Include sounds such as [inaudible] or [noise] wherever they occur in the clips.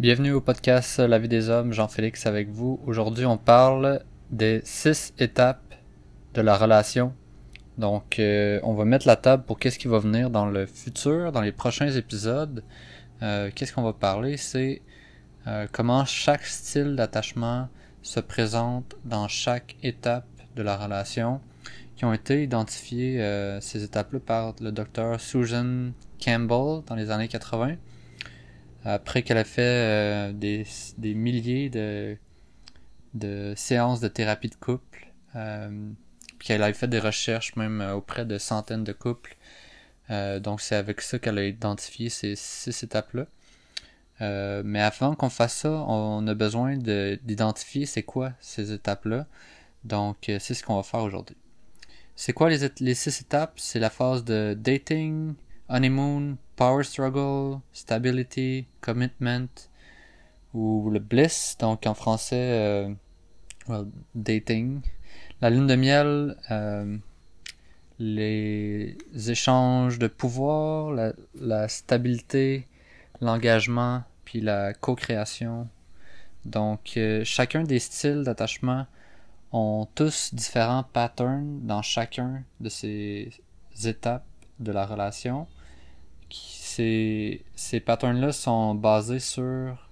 Bienvenue au podcast La vie des hommes, Jean-Félix avec vous. Aujourd'hui, on parle des six étapes de la relation. Donc, euh, on va mettre la table pour qu'est-ce qui va venir dans le futur, dans les prochains épisodes. Euh, qu'est-ce qu'on va parler? C'est euh, comment chaque style d'attachement se présente dans chaque étape de la relation, qui ont été identifiées ces étapes-là par le docteur Susan Campbell dans les années 80 après qu'elle a fait euh, des, des, milliers de, de séances de thérapie de couple, euh, puis qu'elle a fait des recherches même euh, auprès de centaines de couples. Donc c'est avec ça qu'elle a identifié ces six étapes-là. Mais avant qu'on fasse ça, on a besoin d'identifier c'est quoi ces étapes-là. Donc c'est ce qu'on va faire aujourd'hui. C'est quoi les, les six étapes? C'est la phase de dating, honeymoon, power struggle, stability, commitment ou le bliss, donc en français, euh, well, dating. La lune de miel, euh, les échanges de pouvoir, la, stabilité, l'engagement, puis la co-création. Donc, euh, chacun des styles d'attachement ont tous différents patterns dans chacun de ces étapes de la relation ces, ces patterns-là sont basés sur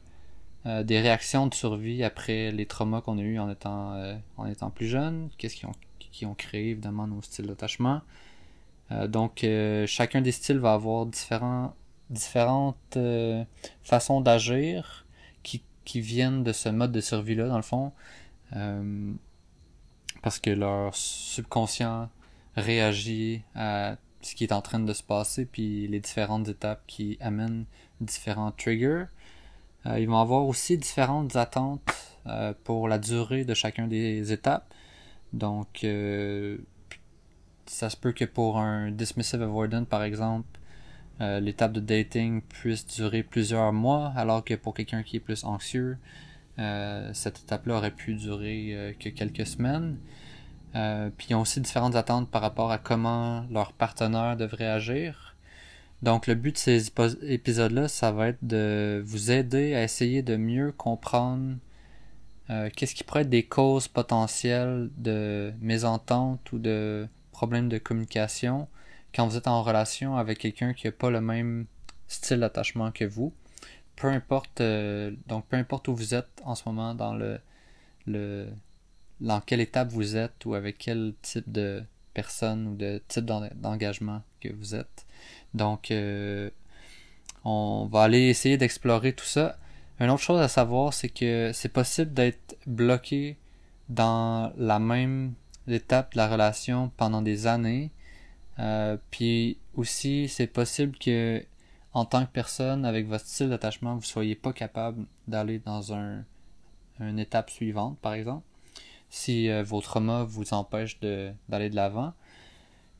euh, des réactions de survie après les traumas qu'on a eu en étant, euh, en étant plus jeune, qu'est-ce qui ont, qui ont créé évidemment nos styles d'attachement. Euh, donc chacun des styles va avoir différents, différentes façons d'agir qui, qui viennent de ce mode de survie-là, dans le fond. parce que leur subconscient réagit à ce qui est en train de se passer, puis les différentes étapes qui amènent différents triggers. Euh, ils vont avoir aussi différentes attentes euh, pour la durée de chacun des étapes. Donc, euh, ça se peut que pour un dismissive avoidant, par exemple, l'étape de dating puisse durer plusieurs mois, alors que pour quelqu'un qui est plus anxieux, cette étape-là aurait pu durer que quelques semaines. Euh, puis ils ont aussi différentes attentes par rapport à comment leur partenaire devrait agir. Donc le but de ces épisodes-là, ça va être de vous aider à essayer de mieux comprendre euh, qu'est-ce qui pourrait être des causes potentielles de mésentente ou de problèmes de communication quand vous êtes en relation avec quelqu'un qui n'a pas le même style d'attachement que vous. Peu importe, euh, donc peu importe où vous êtes en ce moment dans le, le, dans quelle étape vous êtes ou avec quel type de personne ou de type d'engagement que vous êtes. Donc, euh, on va aller essayer d'explorer tout ça. Une autre chose à savoir, c'est que c'est possible d'être bloqué dans la même étape de la relation pendant des années. Euh, puis aussi, c'est possible que en tant que personne, avec votre style d'attachement, vous soyez pas capable d'aller dans un, une étape suivante, par exemple si euh, vos traumas vous empêchent d'aller de l'avant.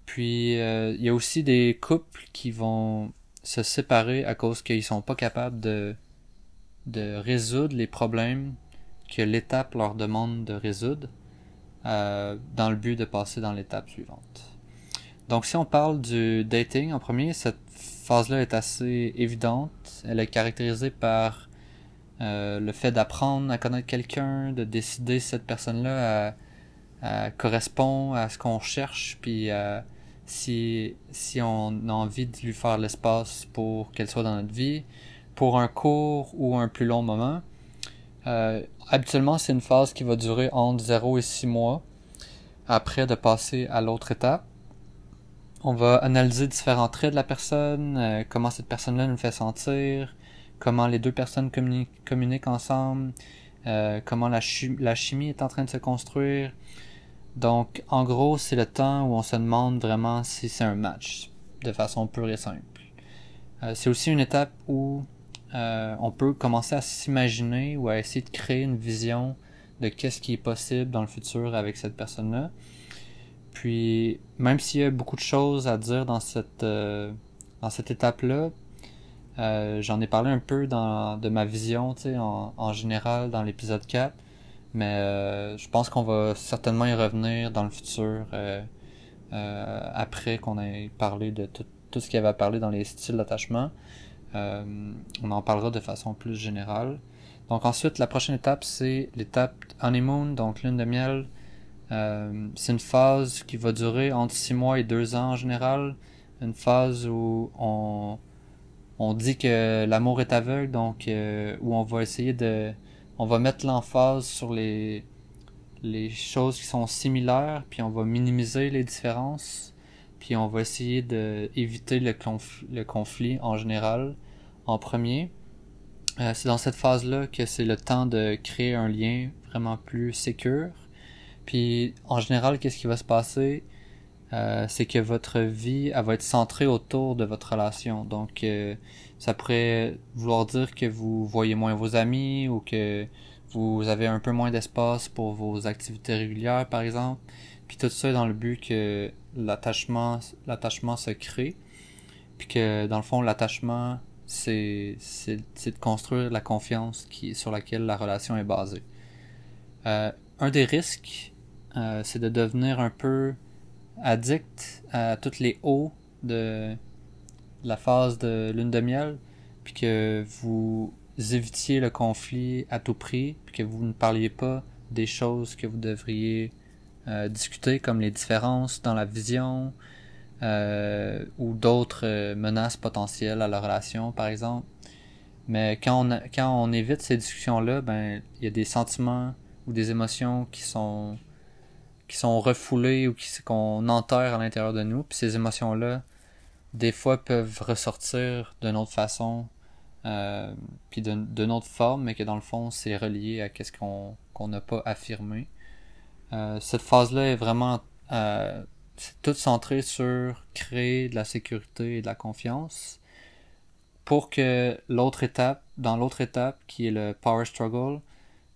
Puis euh, il y a aussi des couples qui vont se séparer à cause qu'ils sont pas capables de, de résoudre les problèmes que l'étape leur demande de résoudre euh, dans le but de passer dans l'étape suivante. Donc si on parle du dating en premier, cette phase-là est assez évidente. Elle est caractérisée par euh, le fait d'apprendre à connaître quelqu'un, de décider si cette personne-là correspond à ce qu'on cherche, puis si, si on a envie de lui faire l'espace pour qu'elle soit dans notre vie, pour un court ou un plus long moment. Euh, habituellement, c'est une phase qui va durer entre 0 et 6 mois après de passer à l'autre étape. On va analyser différents traits de la personne, euh, comment cette personne-là nous fait sentir, comment les deux personnes communiquent, ensemble, euh, comment la, chimie est en train de se construire. Donc, en gros, c'est le temps où on se demande vraiment si c'est un match, de façon pure et simple. Euh, c'est aussi une étape où euh, on peut commencer à s'imaginer ou à essayer de créer une vision de qu'est-ce qui est possible dans le futur avec cette personne-là. Puis, même s'il y a beaucoup de choses à dire dans cette étape-là, euh, j'en ai parlé un peu dans, de ma vision, en, en, général dans l'épisode 4. Mais euh, je pense qu'on va certainement y revenir dans le futur, euh, après qu'on ait parlé de tout, tout ce qu'il y avait à parler dans les styles d'attachement. on en parlera de façon plus générale. Donc ensuite, la prochaine étape, c'est l'étape honeymoon, donc lune de miel. c'est une phase qui va durer entre 6 mois et 2 ans en général. Une phase où on, on dit que l'amour est aveugle, donc où on va essayer de on va mettre l'emphase sur les, les choses qui sont similaires, puis on va minimiser les différences, puis on va essayer d'éviter le, le conflit en général en premier. Euh, c'est dans cette phase-là que c'est le temps de créer un lien vraiment plus sécure. Puis en général, qu'est-ce qui va se passer? Euh, c'est que votre vie elle va être centrée autour de votre relation. Donc euh, ça pourrait vouloir dire que vous voyez moins vos amis ou que vous avez un peu moins d'espace pour vos activités régulières, par exemple. Puis tout ça dans le but que l'attachement, se crée. Puis que dans le fond, l'attachement, c'est, de construire la confiance sur laquelle la relation est basée. Euh, un des risques, c'est de devenir un peu addict à tous les hauts de la phase de lune de miel, puis que vous évitiez le conflit à tout prix, puis que vous ne parliez pas des choses que vous devriez euh, discuter, comme les différences dans la vision euh, ou d'autres euh, menaces potentielles à la relation, par exemple. Mais quand on, quand on évite ces discussions-là, ben il y a des sentiments ou des émotions qui sont qui sont refoulées ou qu'on enterre à l'intérieur de nous. Puis ces émotions-là, des fois peuvent ressortir d'une autre façon, euh, puis d'une autre forme, mais que dans le fond, c'est relié à ce qu'on n'a pas affirmé. Euh, cette phase-là est vraiment euh, toute centrée sur créer de la sécurité et de la confiance pour que l'autre étape, dans l'autre étape qui est le power struggle,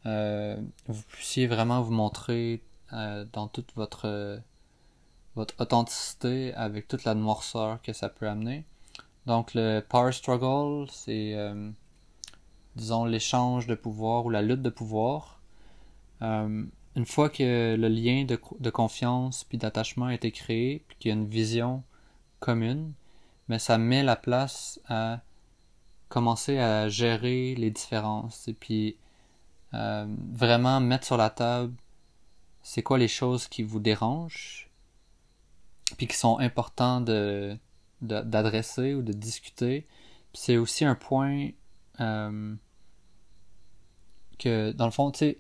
euh, vous puissiez vraiment vous montrer euh, dans toute votre votre authenticité avec toute la noirceur que ça peut amener. Donc le power struggle, c'est euh, disons l'échange de pouvoir ou la lutte de pouvoir. Euh, une fois que le lien de, de confiance puis d'attachement a été créé, puis qu'il y a une vision commune, mais ça met la place à commencer à gérer les différences et puis euh, vraiment mettre sur la table c'est quoi les choses qui vous dérangent? Puis qui sont importants de d'adresser ou de discuter? C'est aussi un point euh, que, dans le fond, tu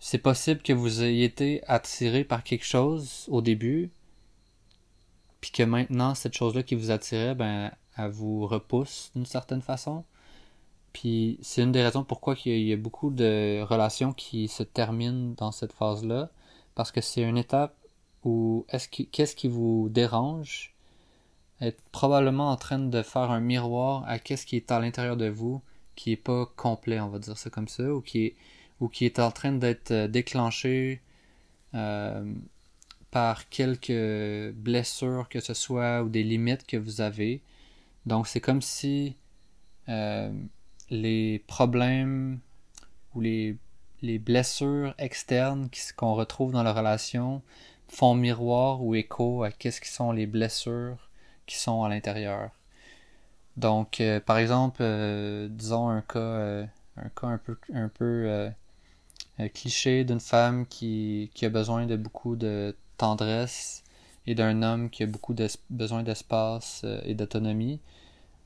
c'est possible que vous ayez été attiré par quelque chose au début, puis que maintenant, cette chose-là qui vous attirait, ben, elle vous repousse d'une certaine façon. Puis c'est une des raisons pourquoi il y a beaucoup de relations qui se terminent dans cette phase-là, parce que c'est une étape où est-ce qu'est-ce qui vous dérange? Est probablement en train de faire un miroir à qu'est-ce qui est à l'intérieur de vous qui est pas complet, on va dire ça comme ça, ou qui est ou qui est en train d'être euh, déclenché euh, par quelques blessures que ce soit ou des limites que vous avez. Donc c'est comme si euh, les problèmes ou les, les blessures externes qu'on retrouve dans la relation font miroir ou écho à qu'est-ce qui sont les blessures qui sont à l'intérieur. Donc, euh, par exemple, euh, disons un cas, euh, un cas un peu, cliché d'une femme qui, a besoin de beaucoup de tendresse et d'un homme qui a beaucoup besoin d'espace et d'autonomie.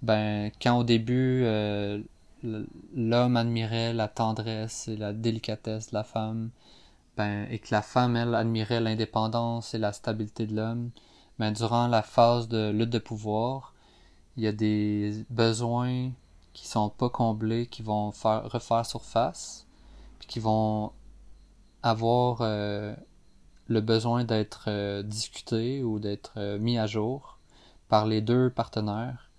Ben, quand au début l'homme admirait la tendresse et la délicatesse de la femme, ben, et que la femme, elle, admirait l'indépendance et la stabilité de l'homme, ben, durant la phase de lutte de pouvoir, il y a des besoins qui sont pas comblés, qui vont faire, refaire surface, puis qui vont avoir euh, le besoin d'être euh, discutés ou d'être euh, mis à jour par les deux partenaires.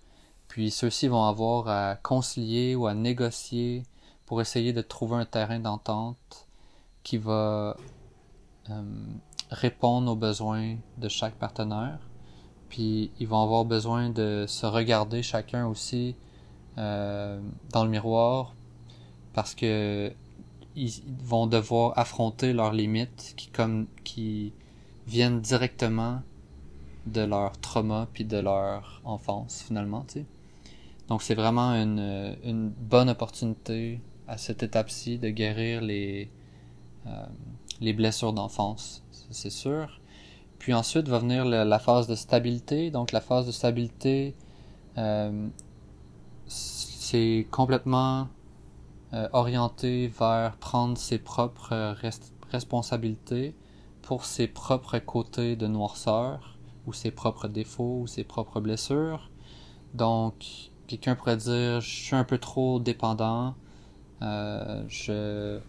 Puis ceux-ci vont avoir à concilier ou à négocier pour essayer de trouver un terrain d'entente qui va euh, répondre aux besoins de chaque partenaire. Puis ils vont avoir besoin de se regarder chacun aussi euh, dans le miroir parce que ils vont devoir affronter leurs limites qui viennent directement de leur trauma puis de leur enfance finalement Donc c'est vraiment une, une, bonne opportunité à cette étape-ci de guérir les, euh, les blessures d'enfance, c'est sûr. Puis ensuite va venir la, phase de stabilité. Donc la phase de stabilité, euh, c'est complètement euh, orienté vers prendre ses propres responsabilités pour ses propres côtés de noirceur ou ses propres défauts ou ses propres blessures. Donc quelqu'un pourrait dire je suis un peu trop dépendant, euh, je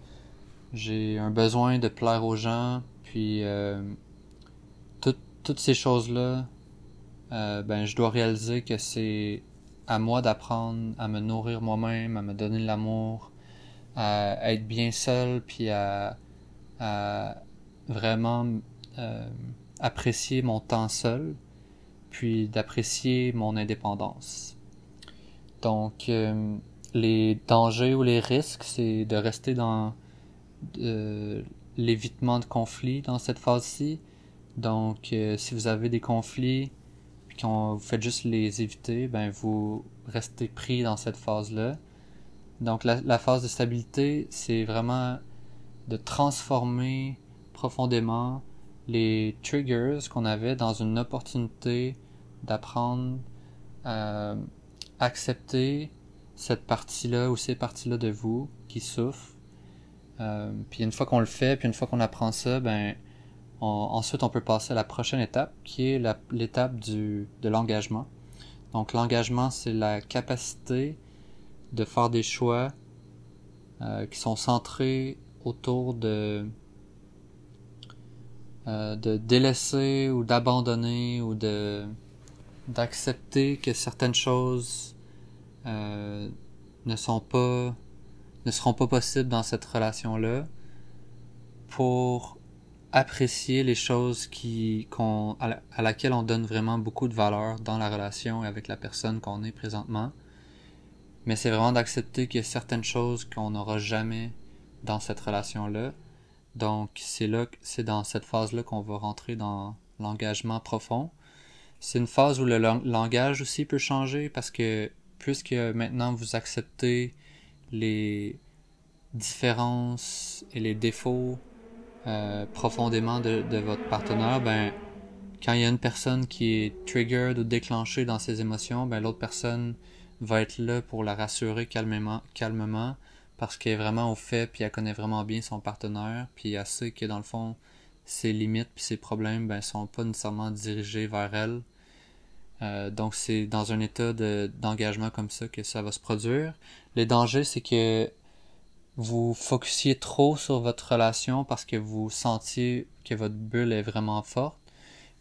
j'ai un besoin de plaire aux gens, puis euh, toutes ces choses-là, euh, ben je dois réaliser que c'est à moi d'apprendre à me nourrir moi-même, à me donner de l'amour, à, être bien seul, puis à, vraiment apprécier mon temps seul, puis d'apprécier mon indépendance. Donc, euh, les dangers ou les risques, c'est de rester dans l'évitement de conflits dans cette phase-ci. Donc, euh, si vous avez des conflits, puis qu'on vous faites juste les éviter, ben vous restez pris dans cette phase-là. Donc, la, la, phase de stabilité, c'est vraiment de transformer profondément les triggers qu'on avait dans une opportunité d'apprendre à accepter cette partie-là ou ces parties-là de vous qui souffrent. Euh, puis une fois qu'on le fait, puis une fois qu'on apprend ça, ben ensuite on peut passer à la prochaine étape qui est l'étape de l'engagement. Donc l'engagement c'est la capacité de faire des choix euh, qui sont centrés autour euh, de délaisser ou d'abandonner ou de d'accepter que certaines choses euh, ne sont pas ne seront pas possibles dans cette relation là pour apprécier les choses qui à, laquelle on donne vraiment beaucoup de valeur dans la relation avec la personne qu'on est présentement mais c'est vraiment d'accepter qu'il y a certaines choses qu'on n'aura jamais dans cette relation là donc c'est là, c'est dans cette phase-là qu'on va rentrer dans l'engagement profond. C'est une phase où le langage aussi peut changer parce que puisque maintenant vous acceptez les différences et les défauts euh, profondément de, de, votre partenaire, ben quand il y a une personne qui est triggered ou déclenchée dans ses émotions, ben l'autre personne va être là pour la rassurer calmement, calmement parce qu'elle est vraiment au fait, puis elle connaît vraiment bien son partenaire, puis elle sait que dans le fond, ses limites puis ses problèmes ben sont pas nécessairement dirigés vers elle. Euh, donc c'est dans un état d'engagement comme ça que ça va se produire. Le danger c'est que vous focussiez trop sur votre relation parce que vous sentiez que votre bulle est vraiment forte.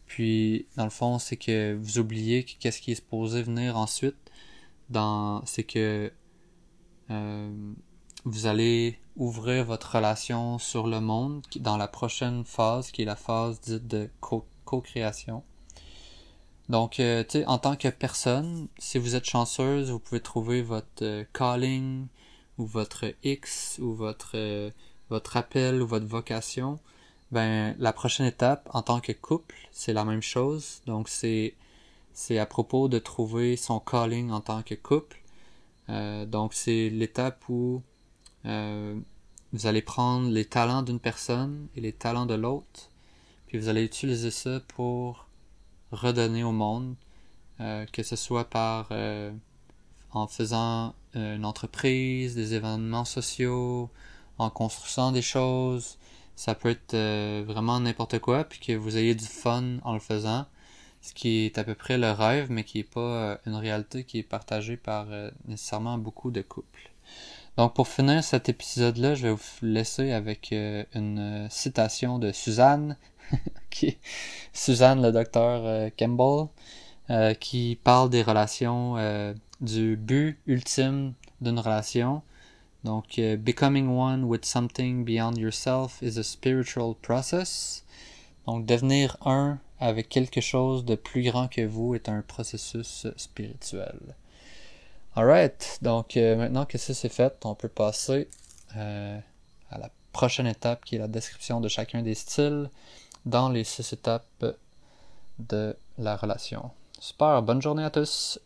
Puis dans le fond c'est que vous oubliez qu'est-ce qui est supposé venir ensuite. Dans c'est que euh, vous allez ouvrir votre relation sur le monde dans la prochaine phase qui est la phase dite de co-création. Donc, euh, tu sais, en tant que personne, si vous êtes chanceuse, vous pouvez trouver votre euh, calling ou votre X ou votre euh, votre appel ou votre vocation. Ben, la prochaine étape en tant que couple, c'est la même chose. Donc, c'est c'est à propos de trouver son calling en tant que couple. donc, c'est l'étape où euh, vous allez prendre les talents d'une personne et les talents de l'autre, puis vous allez utiliser ça pour redonner au monde, euh, que ce soit par euh, en faisant une entreprise, des événements sociaux, en construisant des choses. Ça peut être vraiment n'importe quoi, puis que vous ayez du fun en le faisant, ce qui est à peu près le rêve, mais qui n'est pas une réalité qui est partagée par nécessairement beaucoup de couples. Donc pour finir cet épisode-là, je vais vous laisser avec euh, une euh, citation de Suzanne, [laughs] qui Suzanne le docteur euh, Campbell, qui parle des relations, du but ultime d'une relation. Donc becoming one with something beyond yourself is a spiritual process. Donc devenir un avec quelque chose de plus grand que vous est un processus spirituel. Alright, donc euh, maintenant que ça c'est fait, on peut passer euh, à la prochaine étape qui est la description de chacun des styles dans les six étapes de la relation. Super, bonne journée à tous!